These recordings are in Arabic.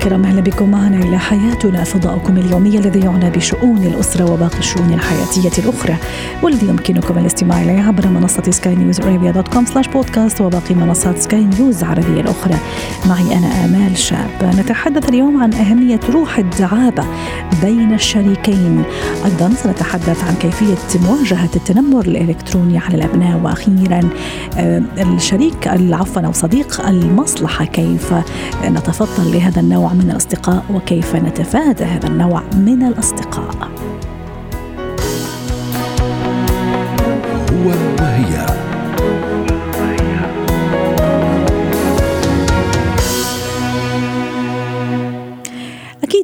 الكرام أهلا بكم. معنا إلى حياتنا فضاؤكم اليومي الذي يعنى بشؤون الأسرة وباقي الشؤون الحياتية الأخرى والذي يمكنكم الاستماع اليه عبر منصة سكاي نيوز ارابيا dot com slash podcast وباقي منصات سكاي نيوز العربية الأخرى. معي أنا آمال شاب. نتحدث اليوم عن أهمية روح الدعابة بين الشريكين. أيضا سنتحدث عن كيفية مواجهة التنمر الإلكتروني على الأبناء. وأخيرا الشريك عفوا أو صديق المصلحة كيف نتفضل لهذا هذا من الأصدقاء وكيف نتفادى هذا النوع من الأصدقاء؟ هو وهي.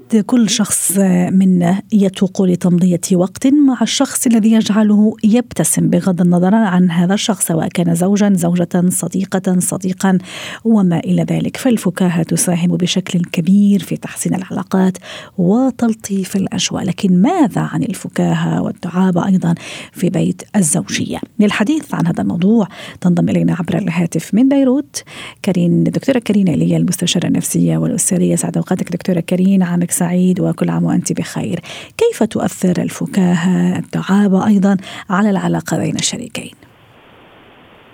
أكيد كل شخص منا يتوق لتمضية وقت مع الشخص الذي يجعله يبتسم بغض النظر عن هذا الشخص سواء كان زوجا زوجة صديقة صديقا وما إلى ذلك. فالفكاهة تساهم بشكل كبير في تحسين العلاقات وتلطيف الأجواء. لكن ماذا عن الفكاهة والدعابة أيضا في بيت الزوجية؟ للحديث عن هذا الموضوع تنضم إلينا عبر الهاتف من بيروت. كريم دكتورة كريم إلي المستشارة النفسية والأسرية. سعد أوقاتك دكتورة كريم عامك سعيد وكل عام وأنت بخير كيف تؤثر الفكاهة الدعابة أيضا على العلاقة بين الشريكين؟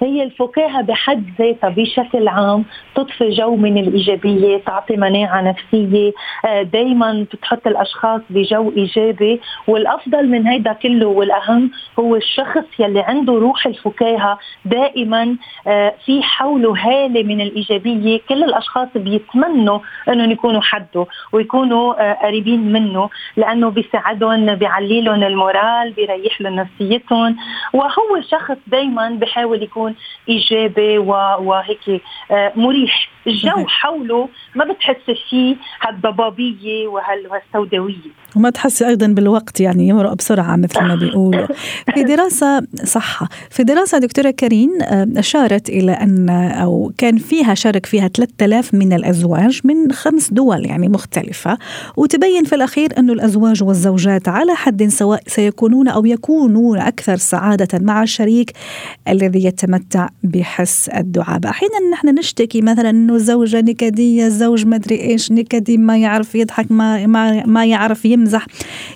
هي الفكاهة بحد ذاتها بشكل عام تضفي جو من الإيجابية تعطي مناعة نفسية. آه، دائما بتحط الأشخاص بجو إيجابي. والأفضل من هيدا كله والأهم هو الشخص يلي عنده روح الفكاهة دائما. آه، في حوله هالة من الإيجابية. كل الأشخاص بيتمنوا إنهم يكونوا حده ويكونوا آه، قريبين منه لأنه بيساعدهم بيعلي لهم المورال بيريح لهم نفسيتهم. وهو شخص دائما بحاول يكون إيجابي وهيك آه، مريح. الجو حوله ما بتحس فيه هالضبابية وهالسوداوية. وما تحسي أيضا بالوقت يعني يمرق بسرعة مثل ما بيقولوا. في دراسة صح في دراسة دكتورة كريم آه، أشارت إلى أن أو كان فيها شارك فيها 3000 من الأزواج من خمس دول يعني مختلفة. وتبين في الأخير أن الأزواج والزوجات على حد سواء سيكونون أو يكونون أكثر سعادة مع الشريك الذي يتمتع بحس الدعابة. أحيانا نحن نشتكي مثلا إنه الزوجه نكدية الزوج ما أدري إيش نكدي ما يعرف يضحك ما ما, ما يعرف يم نمزح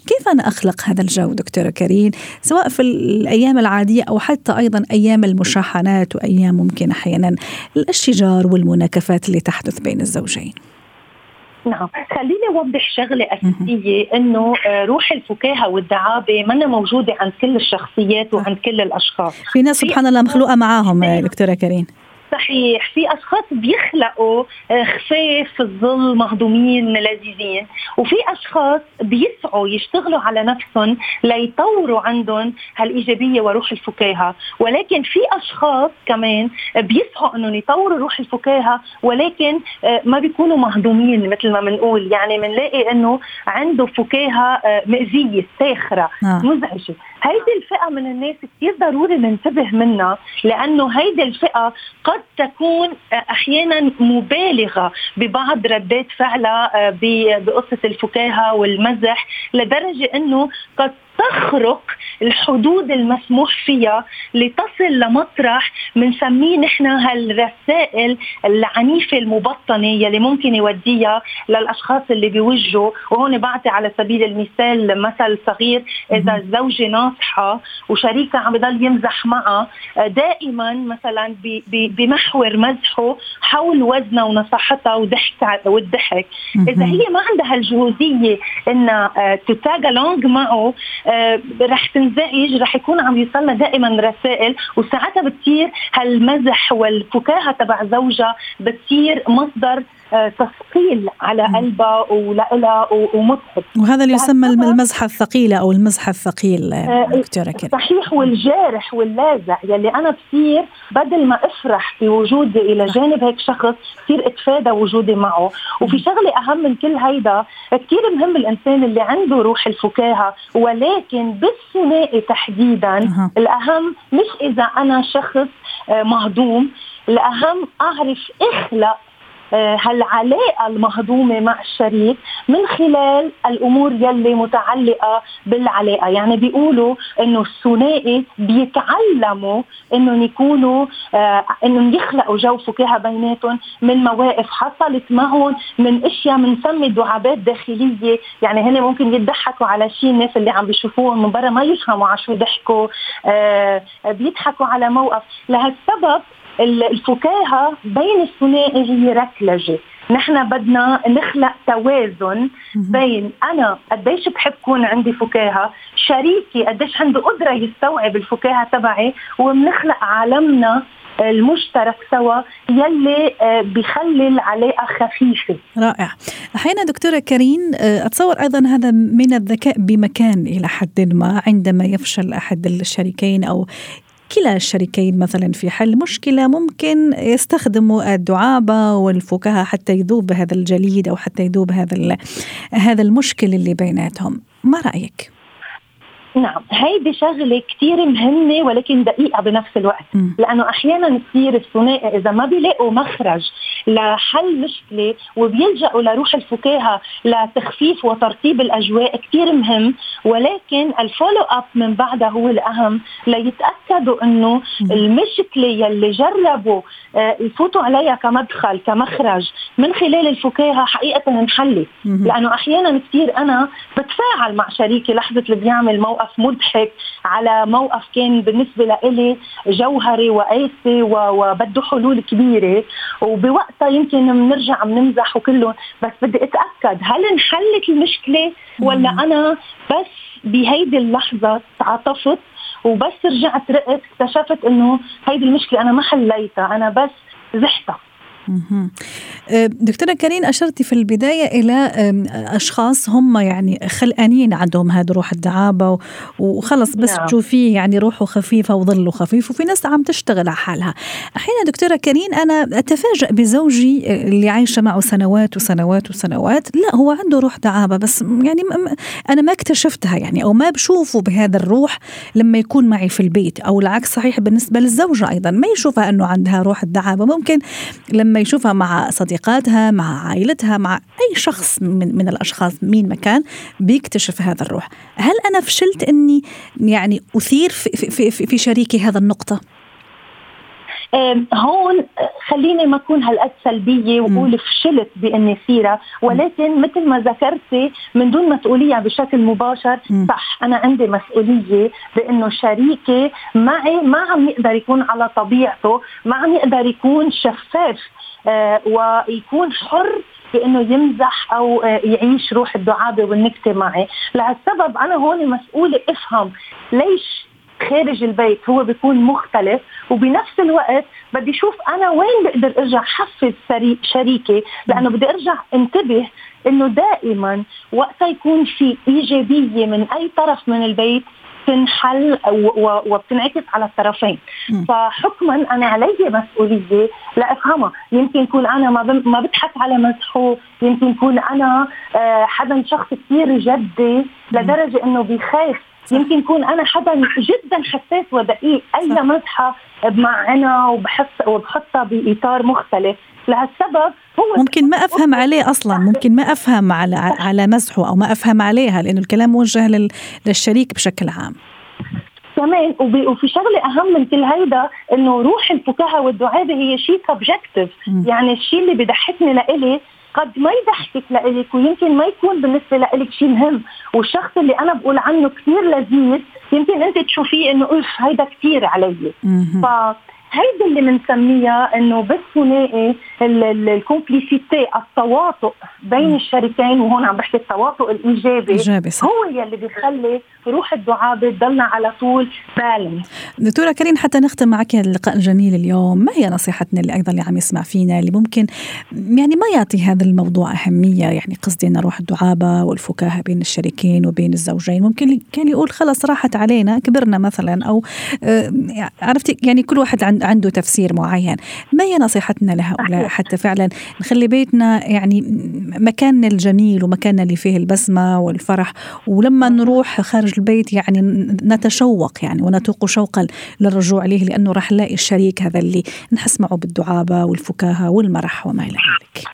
كيف أنا أخلق هذا الجو دكتورة كريم؟ سواء في الأيام العادية أو حتى أيضا أيام المشاحنات وأيام ممكن أحيانا الاشتجار والمناكفات اللي تحدث بين الزوجين. نعم. خليني أوضح شغلة أساسية إنه آه، روح الفكاهة والدعابه منا موجودة عند كل الشخصيات وعند كل الأشخاص. في ناس سبحان الله مخلوقة معاهم دكتورة كريم. صحيح. في أشخاص بيخلقوا آه، خفاف في الظل مهضومين لذيذين. وفي أشخاص بيسعوا يشتغلوا على نفسهم ليطوروا عندهم هالإيجابية وروح الفكاهة. ولكن في أشخاص كمان بيسعوا إنهم يطوروا روح الفكاهة ولكن آه، ما بيكونوا مهضومين مثل ما بنقول يعني بنلاقي إنه عنده فكاهة آه، مأذية ساخرة مزعجة. هيدي الفئة من الناس كثير ضروري ننتبه منها لأنه هيدي الفئة قد تكون أحيانا مبالغة ببعض ردات فعلها آه، بقصة الفكاهة والمزح لدرجة أنه قد تخرق الحدود المسموح فيها لتصل لمطرح بنسميه نحن هالرسائل العنيفة المبطنة يلي ممكن يوديها للأشخاص اللي بيوجهوا. وهون بعطي على سبيل المثال مثل صغير إذا الزوجه ناصحة وشريكها عم بضل يمزح معها دائما مثلا بمحور مزحه حول وزنها ونصاحتها وضحك والضحك. إذا هي ما عندها الجهوزية إنها تتاج لونج معه آه، رح تنزعج رح يكون عم يوصلنا دائما رسائل وساعتها بتصير هالمزح والفكاهة تبع زوجها بتصير مصدر آه، تثقيل على قلبها ولها ومتعب وهذا اللي يسمى المزحة الثقيلة أو المزحة الثقيل آه، دكتورة كده صحيح والجارح واللاذع يلي أنا بصير بدل ما أفرح بوجودي إلى جانب هيك شخص بصير أتفادى وجودي معه. وفي شغلة أهم من كل هيدا كثير مهم الإنسان اللي عنده روح الفكاهة ولكن بالثنائي تحديدا الأهم مش إذا أنا شخص آه، مهضوم الأهم أعرف أخلق آه، هالعلاقة المهضومة مع الشريك من خلال الأمور يلي متعلقة بالعلاقة، يعني بيقولوا إنه الثنائي بيتعلموا إنهم يكونوا آه إنهم يخلقوا جو فكاهة بيناتهم من مواقف حصلت معهم من أشياء بنسمي دعابات داخلية، يعني هن ممكن يضحكوا على شيء الناس اللي عم بيشوفوهم من برا ما يفهموا على شو ضحكوا، آه بيضحكوا على موقف، لهالسبب الفكاهة بين الثنائي هي ركلجه نحن بدنا نخلق توازن بين أنا قديش بحب كون عندي فكاهة شريكي قديش عنده قدرة يستوعب الفكاهة تبعي وبنخلق عالمنا المشترك سوا يلي آه، بخلي العلاقه خفيفة. رائع. أحيانا دكتورة كريم آه، أتصور أيضا هذا من الذكاء بمكان إلى حد ما عندما يفشل أحد الشريكين أو كلا الشريكين مثلا في حل مشكلة ممكن يستخدموا الدعابة والفكاهة حتى يذوب هذا الجليد أو حتى يذوب هذا هذا المشكل اللي بيناتهم. ما رأيك؟ نعم هيدي شغلة كتير مهمة ولكن دقيقة بنفس الوقت م. لأنه أحيانا كثير الثنائي إذا ما بيلاقوا مخرج لحل مشكلة وبيلجأوا لروح الفكاهة لتخفيف وترطيب الأجواء كتير مهم ولكن الفولو أب من بعدها هو الأهم ليتأكدوا أنه. المشكلة يلي جربوا آه، يفوتوا عليها كمدخل كمخرج من خلال الفكاهة حقيقة انحلت لأنه أحيانا كثير أنا بتفاعل مع شريكي لحظة اللي بيعمل موقف موقف مضحك على موقف كان بالنسبة لإلي جوهري وقاسي وبده حلول كبيرة. وبوقتها يمكن بنرجع بنمزح وكله بس بدي أتأكد هل انحلت المشكلة ولا أنا بس بهيدي اللحظة تعاطفت وبس رجعت رقت اكتشفت إنه هيدي المشكلة أنا ما حليتها أنا بس زحتها. دكتورة كريم أشرتي في البداية إلى أشخاص هم يعني خلقانين عندهم هذا روح الدعابة وخلص بس نعم. تشوفيه يعني روحه خفيفة وظله خفيف وفي ناس عم تشتغل على حالها. أحيانا دكتورة كريم أنا أتفاجأ بزوجي اللي عايشة معه سنوات وسنوات وسنوات. لا هو عنده روح دعابة بس يعني أنا ما اكتشفتها يعني أو ما بشوفه بهذا الروح لما يكون معي في البيت. أو العكس صحيح بالنسبة للزوجة أيضا ما يشوفها أنه عندها روح الدعابة. ممكن لما لما يشوفها مع صديقاتها مع عائلتها مع أي شخص من, من الأشخاص مين مكان بيكتشف هذا الروح. هل أنا فشلت أني يعني أثير في, في, في, في شريكي هذا النقطة؟ هون خليني ما أكون هالقد سلبية وأقول فشلت بإني سيره ولكن مثل ما ذكرتي من دون مسؤولية بشكل مباشر صح أنا عندي مسؤولية بإنه شريكي معي ما عم يقدر يكون على طبيعته ما عم يقدر يكون شفاف. ويكون حر بإنه يمزح أو آه، يعيش روح الدعابة والنكتة معي، لهالسبب أنا هون مسؤولة أفهم ليش خارج البيت هو بيكون مختلف وبنفس الوقت بدي أشوف أنا وين بقدر أرجع حفز شريكي لأنه بدي أرجع انتبه إنه دائما وقتها يكون في إيجابية من أي طرف من البيت بتنحل وبتنعكس على الطرفين. فحكما أنا علي مسؤولية لأفهمها. يمكن يكون أنا ما ما بضحك على مزحه. يمكن يكون أنا آه، حدا شخص كثير جدي لدرجة إنه بيخاف. يمكن يكون أنا حدا جدا حساس ودقيق. أي مزحة بمعنى وبحس وبحطها بإطار مختلف. لهالسبب هو ممكن ما أفهم عليه أصلا ممكن ما أفهم على على مزحه أو ما أفهم عليها لأنه الكلام موجه للشريك بشكل عام. كمان وفي شغلة أهم من كل هيدا إنه روح الفكاهه والدعابه هي شيء subjective يعني الشيء اللي بضحكني لإلي قد ما يضحكك لإلك ويمكن ما يكون بالنسبة لإلك شيء مهم. والشخص اللي أنا بقول عنه كثير لذيذ يمكن أنت تشوفيه إنه أوف هيدا كثير علي. ف هيدي اللي بنسميها إنه بالثنائي ال complicité التواطؤ بين الشريكين وهون عم بحكي التواطؤ الإيجابي. إيجابي صح. هو يلي بيخلي روح الدعابة تضلنا على طول بالانس دكتورة كريم حتى نختم معك اللقاء الجميل اليوم. ما هي نصيحتنا اللي أيضا اللي عم يسمع فينا اللي ممكن يعني ما يعطي هذا الموضوع أهمية؟ يعني قصدي إن روح الدعابة والفكاهة بين الشريكين وبين الزوجين. ممكن كان يقول خلص راحت علينا كبرنا مثلا أو آه، عرفتي يعني كل واحد عند عنده تفسير معين. ما هي نصيحتنا لهؤلاء حتى فعلا؟ نخلي بيتنا يعني مكاننا الجميل ومكاننا اللي فيه البسمة والفرح. ولما نروح خارج البيت يعني نتشوق يعني ونتوق شوقا للرجوع إليه لأنه راح نلاقي الشريك هذا اللي نحس معه بالدعابة والفكاهة والمرح وما إلى ذلك.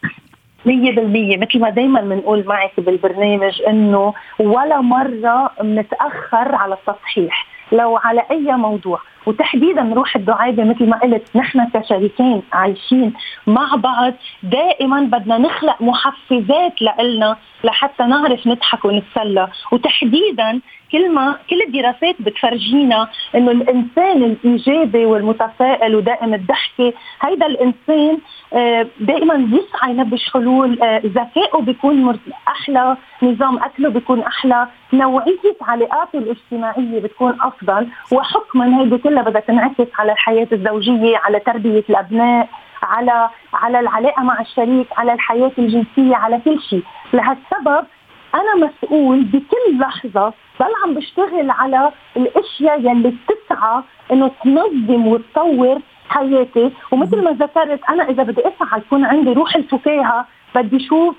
مية بالمية. مثل ما دايما بنقول معك بالبرنامج إنه ولا مرة بنتأخر على التصحيح. لو على أي موضوع. وتحديدا روح الدعابه مثل ما قلت نحن كشريكين عايشين مع بعض دائما بدنا نخلق محفزات لنا لحتى نعرف نضحك ونتسلى. وتحديدا كل ما كل الدراسات بتفرجينا إنه الإنسان الإيجابي والمتفائل ودائم الضحكة هيدا الإنسان آه، دائما بيسعى ينبش حلول آه، ذكائه بيكون أحلى نظام أكله بيكون أحلى نوعية علاقاته الاجتماعية بتكون أفضل وحكما هيدي كلها بدها تنعكس على الحياة الزوجية على تربية الأبناء على على العلاقة مع الشريك على الحياة الجنسية على كل شيء. لهالسبب أنا مسؤول بكل لحظة ضل عم بشتغل على الأشياء يلي بتسعى إنه تنظم وتطور حياتي. ومثل ما ذكرت أنا إذا بدي أسعى يكون عندي روح الفكاهه بدي أشوف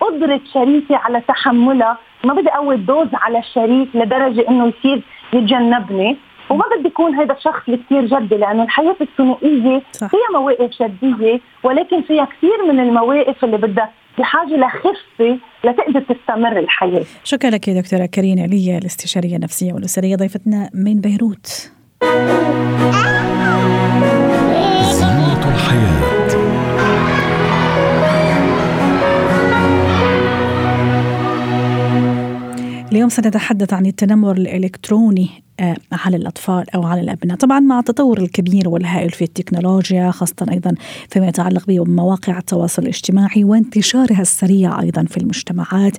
قدرة شريكي على تحملها. ما بدي قوي دوز على الشريك لدرجة إنه يصير يتجنبني. وما بدي يكون هذا الشخص اللي كثير جدي لأنه الحياة الثنائية فيها مواقف جدية ولكن فيها كثير من المواقف اللي بدها بحاجة لخفة لتقدر تستمر الحياة. شكرا لك يا دكتورة كريم عليا الاستشارية النفسية والأسرية ضيفتنا من بيروت. الحياة اليوم سنتحدث عن التنمر الإلكتروني على الأطفال أو على الأبناء. طبعا مع التطور الكبير والهائل في التكنولوجيا خاصة أيضا فيما يتعلق بمواقع التواصل الاجتماعي وانتشارها السريع أيضا في المجتمعات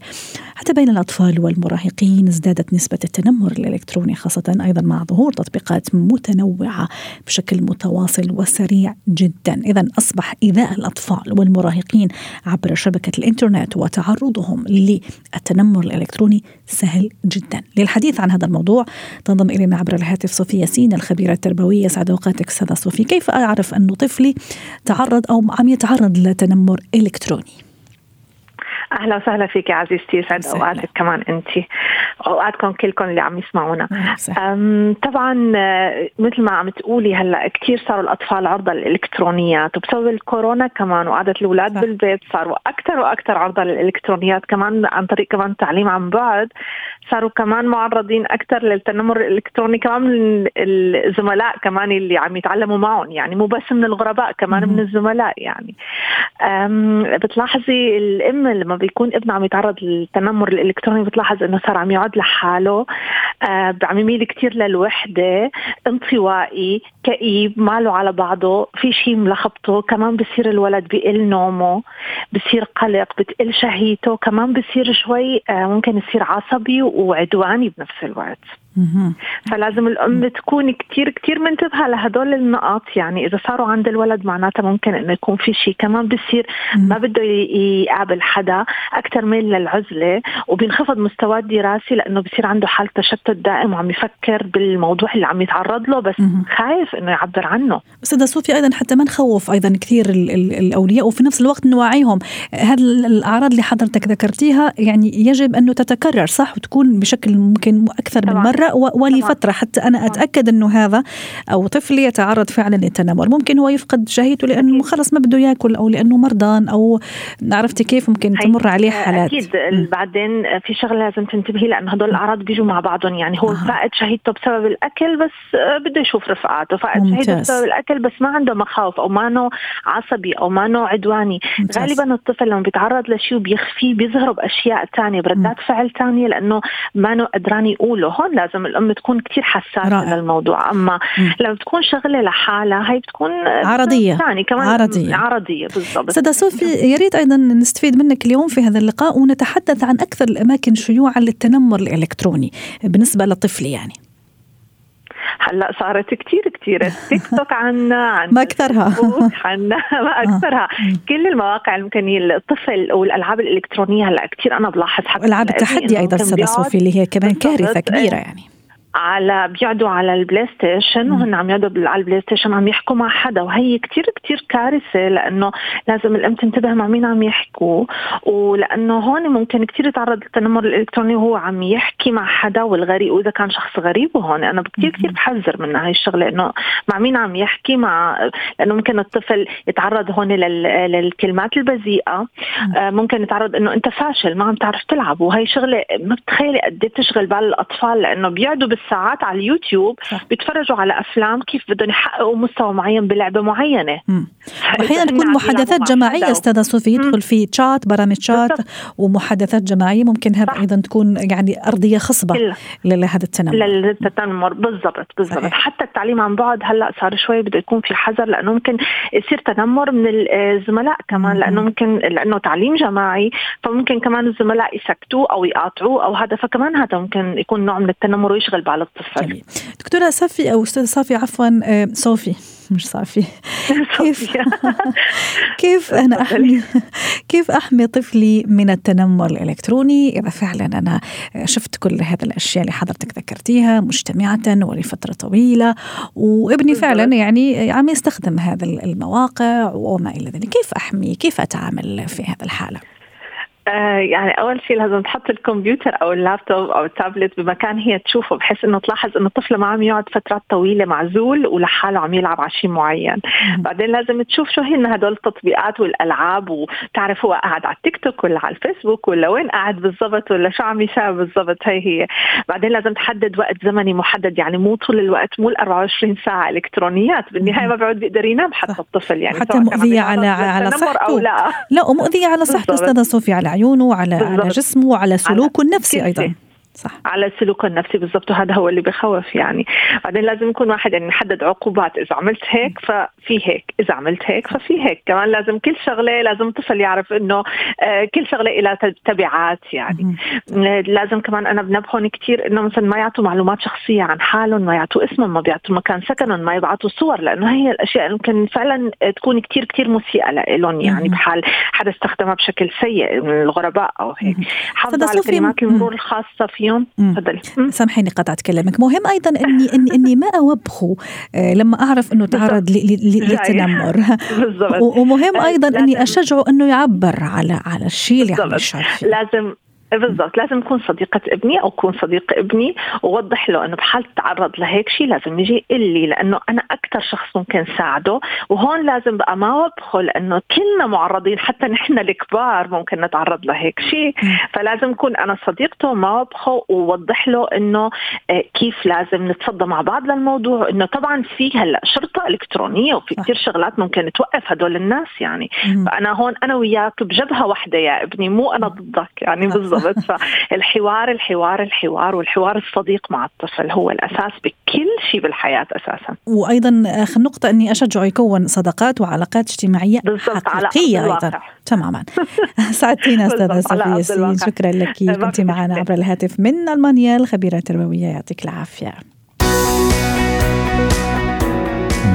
حتى بين الأطفال والمراهقين ازدادت نسبة التنمر الإلكتروني خاصة أيضا مع ظهور تطبيقات متنوعة بشكل متواصل وسريع جدا. إذا أصبح إيذاء الأطفال والمراهقين عبر شبكة الإنترنت وتعرضهم للتنمر الإلكتروني سهل جدا. للحديث عن هذا الموضوع تنضم تنضم إلينا عبر الهاتف صوفيا سين الخبيرة التربوية. سعد أوقاتك أستاذة صوفي. كيف أعرف أنه طفلي تعرض أو عم يتعرض لتنمر إلكتروني؟ أهلا وسهلا فيك عزيزتي يسعد أوقاتك كمان أنت اوقاتكم كلكم اللي عم يسمعونا. طبعا آه، مثل ما عم تقولي هلأ كثير صاروا الأطفال عرضة للإلكترونيات وبسبب الكورونا كمان وقعدة الأولاد صح. بالبيت صاروا أكثر وأكثر عرضة للإلكترونيات كمان عن طريق كمان التعليم عن بعد صاروا كمان معرضين أكثر للتنمر الإلكتروني كمان من الزملاء كمان اللي عم يتعلموا معهم يعني مو بس من الغرباء كمان من الزملاء يعني. بتلاحظي الأم لما بيكون ابنه عم يتعرض للتنمر الإلكتروني بتلاحظ إنه صار عم يقعد لحاله. آه عم يميل كثير للوحدة انطوائي كئيب ماله على بعضه في شيء ملخبطه. كمان بصير الولد بقل نومه بصير قلق بتقل شهيته. كمان بصير شوي آه ممكن يصير عصبي وعدواني بنفس الوقت. فلازم الأم تكون كثير كثير منتبهة لهدول النقاط. يعني إذا صاروا عند الولد معناتها ممكن إنه يكون في شيء كمان بصير. ما بده يقابل حدا أكثر ميل للعزلة وبينخفض مستواه الدراسي لأنه بصير عنده حالة تشتت دائم وعم يفكر بالموضوع اللي عم يتعرض له بس خايف إنه يعبر عنه. أستاذة صوفيا أيضا حتى ما نخوف أيضا كثير الأولياء وفي نفس الوقت نوعيهم. هذه الأعراض اللي حضرتك ذكرتيها يعني يجب انه تتكرر صح؟ وتكون بشكل ممكن أكثر من مرة. ولفتره حتى أنا أتأكد إنه هذا أو طفلي يتعرض فعلا للتنمر. ممكن هو يفقد شهيته لأنه خلص ما بده ياكل أو لأنه مرضان أو عرفتي كيف ممكن تمر عليه حالات. أكيد. بعدين في شغلة لازم تنتبهي لأنه هدول الأعراض بيجوا مع بعضهم. يعني هو فائد شهيته بسبب الأكل بس بده يشوف رفقاته. فائد شهيته بسبب الأكل بس ما عنده مخاوف أو ما عصبي أو ما عدواني. ممتاز. غالبا الطفل لما بيتعرض لشيء وبيخفيه بيظهر بأشياء ثانية بردات فعل ثانية لأنه ما قدران يقوله. هون لازم لازم الأم تكون كثير حساسة للموضوع أما لما تكون شغلة لحالها هي بتكون عرضية. ثاني كمان. عرضية. عرضية بالضبط. سيدة صوفي يا ريت أيضا نستفيد منك اليوم في هذا اللقاء ونتحدث عن أكثر الأماكن شيوعا للتنمر الإلكتروني بالنسبة لطفلي يعني. هلأ صارت كثير كثير التيك توك عنا عن ما أكثرها. عنا ما أكثرها. كل المواقع الممكن الطفل والألعاب الإلكترونية هلأ كثير أنا بلاحظ حتى العاب التحدي أيضا استاذه صوفي اللي هي كمان كارثة كبيرة يعني. على بيقعدوا على البلاي ستيشن وهن عم يقعدوا على البلاي ستيشن عم يحكوا مع حدا وهي كتير كتير كارثة لأنه لازم الام تنتبه مع مين عم يحكوا ولأنه هون ممكن كتير يتعرض للتنمر الإلكتروني وهو عم يحكي مع حدا والغريب وإذا كان شخص غريب وهون. أنا كتير كتير بحذر من هاي الشغلة إنه مع مين عم يحكي مع لأنه ممكن الطفل يتعرض هون للكلمات البذيئة. آه، ممكن يتعرض إنه أنت فاشل ما عم تعرف تلعب وهي شغلة ما بتخيلي قد بتشغل بال الأطفال لأنه بيقعدوا بالساعات على اليوتيوب. بيتفرجوا على أفلام كيف بدهم يحققوا مستوى معين بلعبة معينة. أحيانا تكون محادثات جماعية أستاذة صوفي يدخل في تشات برامج تشات ومحادثات جماعية ممكن هذا أيضا تكون يعني أرضية خصبة لهذا التنمر. للتنمر. بالضبط بالضبط. حتى التعليم عن بعد هلأ صار شوي بده يكون في حذر لأنه ممكن يصير تنمر من الزملاء كمان لأنه ممكن لأنه تعليم جماعي فممكن كمان الزملاء يسكتوه أو يقاطعوه أو هذا فكمان هذا ممكن يكون نوع من التنمر ويشغل بال الطفل جميل. دكتورة صفي أو أستاذة صافي عفوا آه، صوفي مش صافي. كيف كيف أنا احمي كيف أحمي طفلي من التنمر الإلكتروني؟ إذا فعلا أنا شفت كل هذه الأشياء اللي حضرتك ذكرتيها مجتمعه ولفترة طويلة وابني فعلا يعني عم يستخدم هذه المواقع وما إلى ذلك. كيف أحمي؟ كيف أتعامل في هذه الحالة؟ آه، يعني أول شيء لازم تحط الكمبيوتر أو اللابتوب أو التابلت بمكان هي تشوفه بحيث إنه تلاحظ إنه الطفل ما عم يقعد فترات طويلة معزول ولحاله عم يلعب على شيء معين. بعدين لازم تشوف شو هن هدول التطبيقات والألعاب وتعرف هو قاعد على التيك توك ولا على الفيسبوك ولا وين قاعد بالضبط ولا شو عم يساوي بالضبط. هي هي. بعدين لازم تحدد وقت زمني محدد يعني مو طول الوقت مو ال 24 ساعة إلكترونيات بالنهاية ما بيعود بيقدر ينام حتى الطفل يعني حتى مؤذية على على صحته. لا. لا ومؤذية على صحته أستاذة صوفيا على عيونه وعلى على جسمه وعلى سلوكه النفسي أيضا. صح. على السلوك النفسي بالضبط وهذا هو اللي بخوف يعني. بعدين لازم يكون واحد يعني نحدد عقوبات إذا عملت هيك ففي هيك إذا عملت هيك ففي هيك. كمان لازم كل شغلة لازم الطفل يعرف إنه آه، كل شغلة لها تبعات يعني. لازم كمان أنا بنبههم كثير إنه مثلا ما يعطوا معلومات شخصية عن حالهم ما يعطوا اسمهم ما بيعطوا مكان سكنهم ما يبعثوا صور لأنه هي الأشياء ممكن فعلا تكون كثير كثير مسيئه لهم يعني بحال حدا استخدمها بشكل سيء من الغرباء أو هيك. حافظوا على كلمات المرور الخاصة في فيهم تفضلي. سامحيني قطعت كلامك. مهم أيضا اني اني إني ما أوبخه آه، لما أعرف إنه تعرض للتنمر. ومهم أيضا إني أشجعه إنه يعبر على على الشيء اللي عم يشعر فيه لازم بالضبط. لازم اكون صديقة ابني أو اكون صديق ابني. ووضح له أنه بحال تعرض لهيك شيء لازم يجي لي لأنه أنا أكثر شخص ممكن ساعده. وهون لازم بقى ما وبخه لأنه كلنا معرضين حتى نحن الكبار ممكن نتعرض لهيك شيء فلازم اكون أنا صديقته ما وبخه ووضح له أنه آه، كيف لازم نتصدى مع بعض للموضوع. إنه طبعا في هلأ شرطة إلكترونية وفي كثير شغلات ممكن توقف هدول الناس يعني. فأنا هون أنا وياك بجبهة واحدة يا ابني مو أنا ضدك يعني بالضبط. بالضبط. فالحوار الحوار الحوار والحوار الصديق مع الطفل هو الأساس بكل شيء بالحياة أساسا. وأيضا اخر نقطة إني اشجعه يكون صداقات وعلاقات اجتماعية حقيقية أيضا. تماما. سعدتينا أستاذة صفية شكرا لك. كنت معنا عبر الهاتف من ألمانيا. الخبيرة التربوية يعطيك العافية.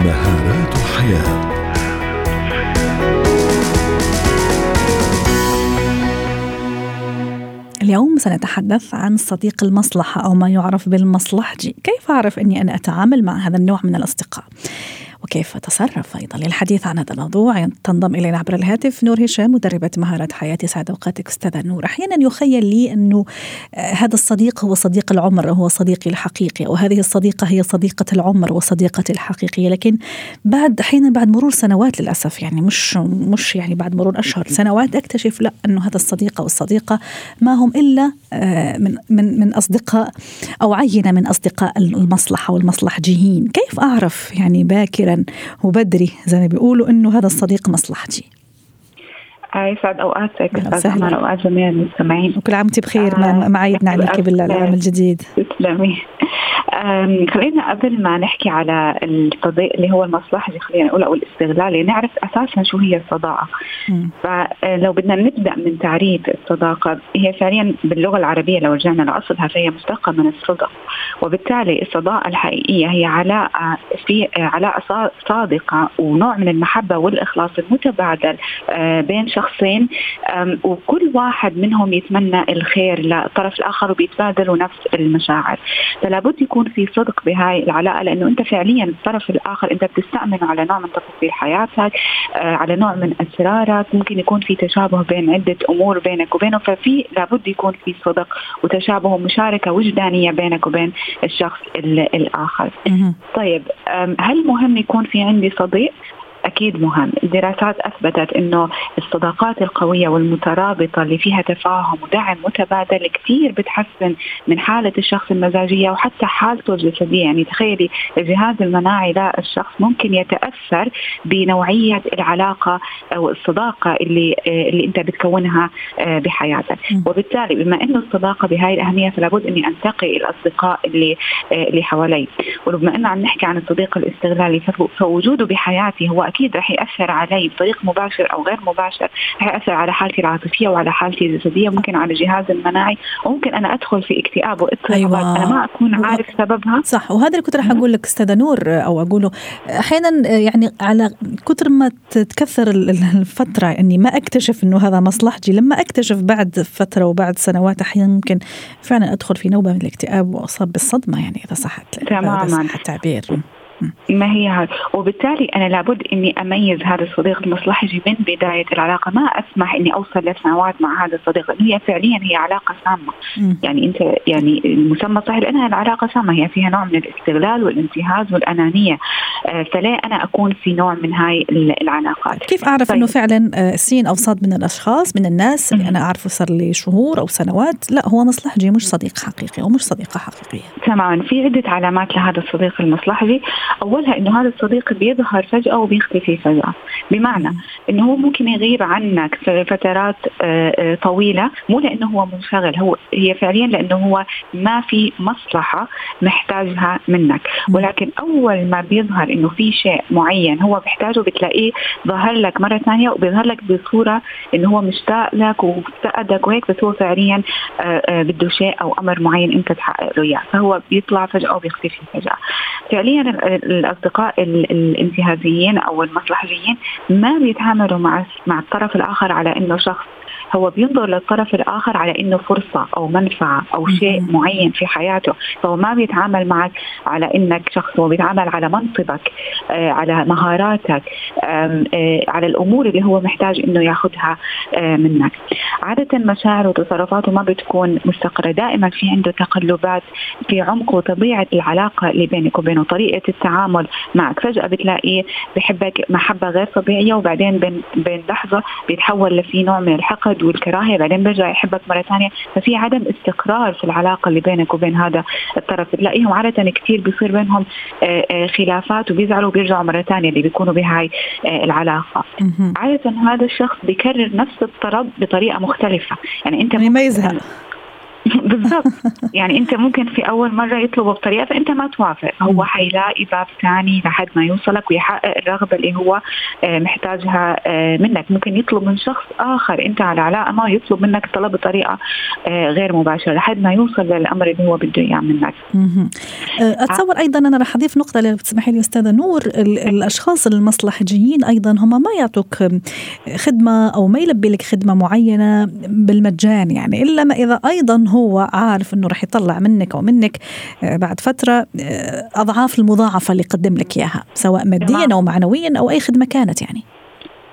مهارات حياة. اليوم سنتحدث عن صديق المصلحة أو ما يعرف بالمصلحجي كيف أعرف أني أنا أتعامل مع هذا النوع من الأصدقاء؟ وكيف أتصرف أيضا للحديث عن هذا الموضوع؟ تنضم إلينا عبر الهاتف نور هشام مدربة مهارات حياتي سعد أوقاتك أستاذة نور. أحيانا يخيل لي أنه آه، هذا الصديق هو صديق العمر هو صديقي الحقيقي وهذه الصديقة هي صديقة العمر وصديقتي الحقيقية. لكن بعد أحيانا بعد مرور سنوات للأسف يعني مش مش يعني بعد مرور أشهر سنوات أكتشف لا أنه هذا الصديق أو الصديقة ما هم إلا آه، من من من أصدقاء أو عينة من أصدقاء المصلحة والمصلحجيين. كيف أعرف يعني وبدري زي ما بيقولوا إنه هذا الصديق مصلحتي. يسعد اوقاتك يسعد اوقات جميع المستمعين وكل عام وانت بخير آه ما عيدنا عليك بالعام الجديد. تسلمي. خلينا قبل ما نحكي على الصديق اللي هو المصلحة خلينا نقول أو الاستغلالي نعرف أساسا شو هي الصداقة. فلو بدنا نبدأ من تعريف الصداقة هي فعليا باللغة العربية لو رجعنا لأصلها فهي مشتقة من الصدق. وبالتالي الصداقة الحقيقية هي علاقة في علاقة صادقة ونوع من المحبة والإخلاص المتبادل آه، بين شخص شخصين وكل واحد منهم يتمنى الخير للطرف الآخر وبيتبادلوا نفس المشاعر. فلا بد يكون في صدق بهاي العلاقة لأنه أنت فعليا الطرف الآخر أنت بتستأمن على نوع من تفاصيل حياتك آه، على نوع من أسرارك ممكن يكون في تشابه بين عدة أمور بينك وبينه. ففي لابد يكون في صدق وتشابه ومشاركة وجدانية بينك وبين الشخص الآخر. طيب هل مهم يكون في عندي صديق؟ أكيد مهم، الدراسات أثبتت إنه الصداقات القوية والمترابطة اللي فيها تفاهم ودعم متبادل كثير بتحسن من حالة الشخص المزاجية وحتى حالته الجسدية، يعني تخيلي الجهاز المناعي للشخص ممكن يتأثر بنوعية العلاقة أو الصداقة اللي اللي أنت بتكونها آه، بحياتك، وبالتالي بما إنه الصداقة بهاي الأهمية فلا بد اني انتقي الأصدقاء اللي آه، اللي حوالي، وبما إنه عم نحكي عن الصديق الاستغلالي فوجوده بحياتي هو أكيد رح يأثر علي بطريق مباشر أو غير مباشر. رح يأثر على حالتي العاطفية وعلى حالتي الجسدية ممكن على الجهاز المناعي وممكن أنا أدخل في اكتئاب واضطراب. أيوة. أنا ما أكون عارف سببها. صح. وهذا اللي كنت رح أقول لك أستاذة نور أو أقوله. أحيانا يعني على كثر ما تتكثر الفترة اني ما أكتشف إنه هذا مصلحتي. لما أكتشف بعد فترة وبعد سنوات أحيانا ممكن فعلا أدخل في نوبة من الاكتئاب وأصاب بالصدمة يعني إذا صحت تماما. التعبير. ما هي هذا؟ وبالتالي أنا لابد إني أميز هذا الصديق المصلحجي من بداية العلاقة. ما أسمح إني أوصل لسنوات مع هذا الصديق. لأنه هي فعليا هي علاقة سامة. يعني أنت يعني المسمى صحيح لأنها العلاقة سامة. هي فيها نوع من الاستغلال والانتهاز والأنانية. آه، فليه أنا أكون في نوع من هاي العلاقات؟ كيف أعرف طيب. إنه فعلا آه، سين أو صاد من الأشخاص من الناس اللي أنا أعرفه صار لي شهور أو سنوات؟ لا هو مصلحجي مش صديق حقيقي أو مش صديقة حقيقية. تماما. في عدة علامات لهذا الصديق المصلحجي. أولها إنه هذا الصديق بيظهر فجأة وبيختفي فجأة. بمعنى إنه هو ممكن يغيب عنك فترات آه، آه، طويلة مو لإنه هو منشغل هو هي فعليا لإنه هو ما في مصلحة محتاجها منك. ولكن أول ما بيظهر إنه في شيء معين هو بيحتاجه بتلاقيه ظهر لك مرة ثانية وبيظهر لك بصورة إنه هو مشتاق لك وافتقدك وهيك بس هو فعليا آه، بده شيء أو أمر معين أنت تحقق له إياه. فهو بيطلع فجأة وبيختفي فجأة. فعليا الأصدقاء الانتهازيين أو المصلحجيين ما بيتعاملوا مع مع الطرف الآخر على إنه شخص. هو بينظر للطرف الآخر على إنه فرصة أو منفعة أو شيء معين في حياته. فهو ما بيتعامل معك على إنك شخص هو بيتعامل على منصبك آه على مهاراتك آه على الأمور اللي هو محتاج إنه ياخذها آه منك. عادة مشاعره وتصرفاته ما بتكون مستقرة. دائما في عنده تقلبات في عمق وطبيعة العلاقة اللي بينك وبينه. طريقة التعامل معك. فجأة بتلاقيه بحبك محبة غير طبيعية وبعدين بين بين لحظة بيتحول لفي نوع من الحقد والكراهية بعدين بيرجع يحبك مرة ثانية. ففي عدم استقرار في العلاقة اللي بينك وبين هذا الطرف. بتلاقيهم عادة كثير بيصير بينهم آه، آه، خلافات وبيزعلوا وبيرجعوا مرة ثانية اللي بيكونوا بهاي آه، العلاقة. عادة هذا الشخص بيكرر نفس الطلب بطريقة مختلفة. يعني أنت يعني ما يزهق. بالضبط. يعني أنت ممكن في أول مرة يطلبه بطريقه فأنت ما توافق. هو حيلاقي باب ثاني لحد ما يوصلك ويحقق الرغبة اللي هو آه، محتاجها آه، منك. ممكن يطلب من شخص آخر. أنت على علاقة ما يطلب منك طلب بطريقه آه، غير مباشرة لحد ما يوصل للأمر اللي هو بده إياه منك. أتصور أيضا أنا رح أضيف نقطة لو تسمحي لي أستاذة نور. الأشخاص المصلحجيين أيضا هم ما يعطوك خدمة أو ما يلبي لك خدمة معينة بالمجان يعني إلا ما إذا أيضا هو عارف إنه رح يطلع منك أو منك آه، بعد فترة آه، أضعاف المضاعفة اللي قدم لك إياها سواء ماديا أو معنويا أو أي خدمة كانت يعني.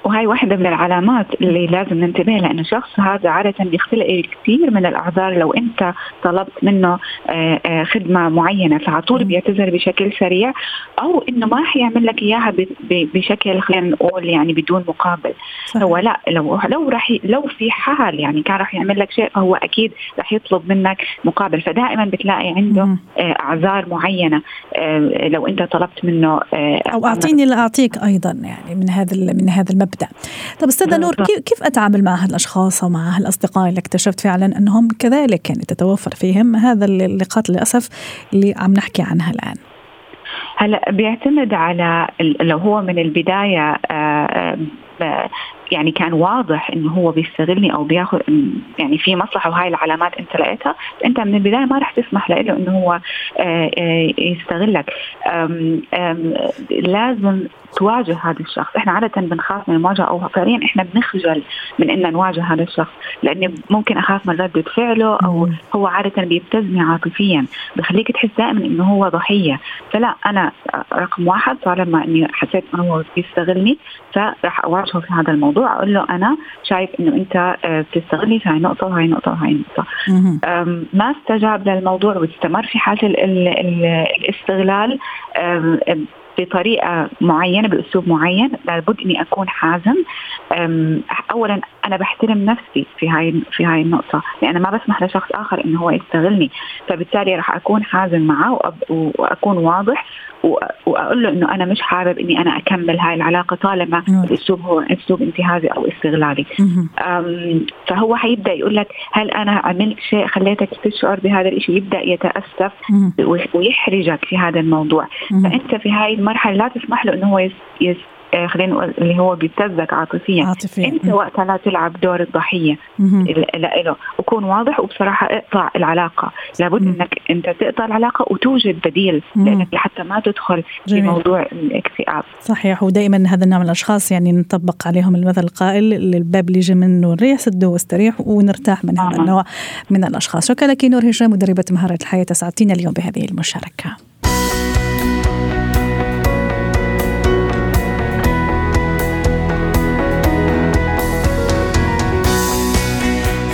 وهي واحدة من العلامات اللي لازم ننتبه لأنه الشخص هذا عادة بيختلق كثير من الأعذار لو أنت طلبت منه آه، آه، خدمة معينة فعلى طول بيعتذر بشكل سريع أو إنه ما حيعمل لك إياها بشكل خلينا نقول يعني بدون مقابل. صح. هو لا لو لو رح لو في حال يعني كان رح يعمل لك شيء فهو أكيد رح يطلب منك مقابل. فدائما بتلاقي عنده آه، أعذار معينة لو أنت طلبت منه أو أعطيني لأعطيك أيضا يعني من هذا من هذا المبدأ. المبدا طب أستاذة نور كيف أتعامل مع هالأشخاص ومع هالأصدقاء اللي اكتشفت فعلا أنهم كذلك يعني تتوفر فيهم؟ هذا اللقاءات للأسف اللي عم نحكي عنها الآن. هلا بيعتمد على لو هو من البداية آه، آه، يعني كان واضح إنه هو بيستغلني أو بياخذ يعني في مصلحة وهاي العلامات أنت لقيتها أنت من البداية ما راح تسمح له إنه هو آه، آه، يستغلك. لازم تواجه هذا الشخص. إحنا عادة بنخاف من المواجهة أو فعليا إحنا بنخجل من إن نواجه هذا الشخص لأني ممكن أخاف من ردة فعله أو هو عادة بيبتزني عاطفيا بخليك تحس دائما إنه هو ضحية. فلا أنا رقم واحد طالما إني حسيت إنه هو بيستغلني فراح أواجهه في هذا الموضوع أقول له أنا شايف إنه أنت آه، بتستغلني في هاي النقطة وهاي النقطة وهاي النقطة. ما استجاب للموضوع واستمر في حالة الاستغلال بطريقه معينة بأسلوب معين لابد إني أكون حازم. اولا أنا بحترم نفسي في هاي في هاي النقطة لأن ما بسمح لشخص آخر إنه هو يستغلني. فبالتالي راح أكون حازم معه وأكون واضح وأقول له إنه أنا مش حابب إني أنا أكمل هاي العلاقة طالما الأسلوب هو أسلوب انتهازي أو استغلالي. فهو حيبدأ يقول لك هل أنا عملت شيء خليتك تشعر بهذا الشيء يبدأ يتأسف ويحرجك في هذا الموضوع. فأنت في هاي المرحلة لا تسمح له إنه هو يس خلينا نقول اللي هو بيبتزك عاطفيا. عاطفيا. أنت وقتها لا تلعب دور الضحية. له. وكون واضح وبصراحة اقطع العلاقة. لابد مم. إنك أنت تقطع العلاقة وتوجد بديل لأنك لحتى ما تدخل جميل. في موضوع الاكتئاب. صحيح. ودائما هذا النوع من الأشخاص يعني نطبق عليهم المثل القائل الباب اللي يجي منه الريح سده واستريح ونرتاح من هذا. النوع من الأشخاص. شكرا لك نور هشام مدربة مهارة الحياة. اسعدتينا اليوم بهذه المشاركة.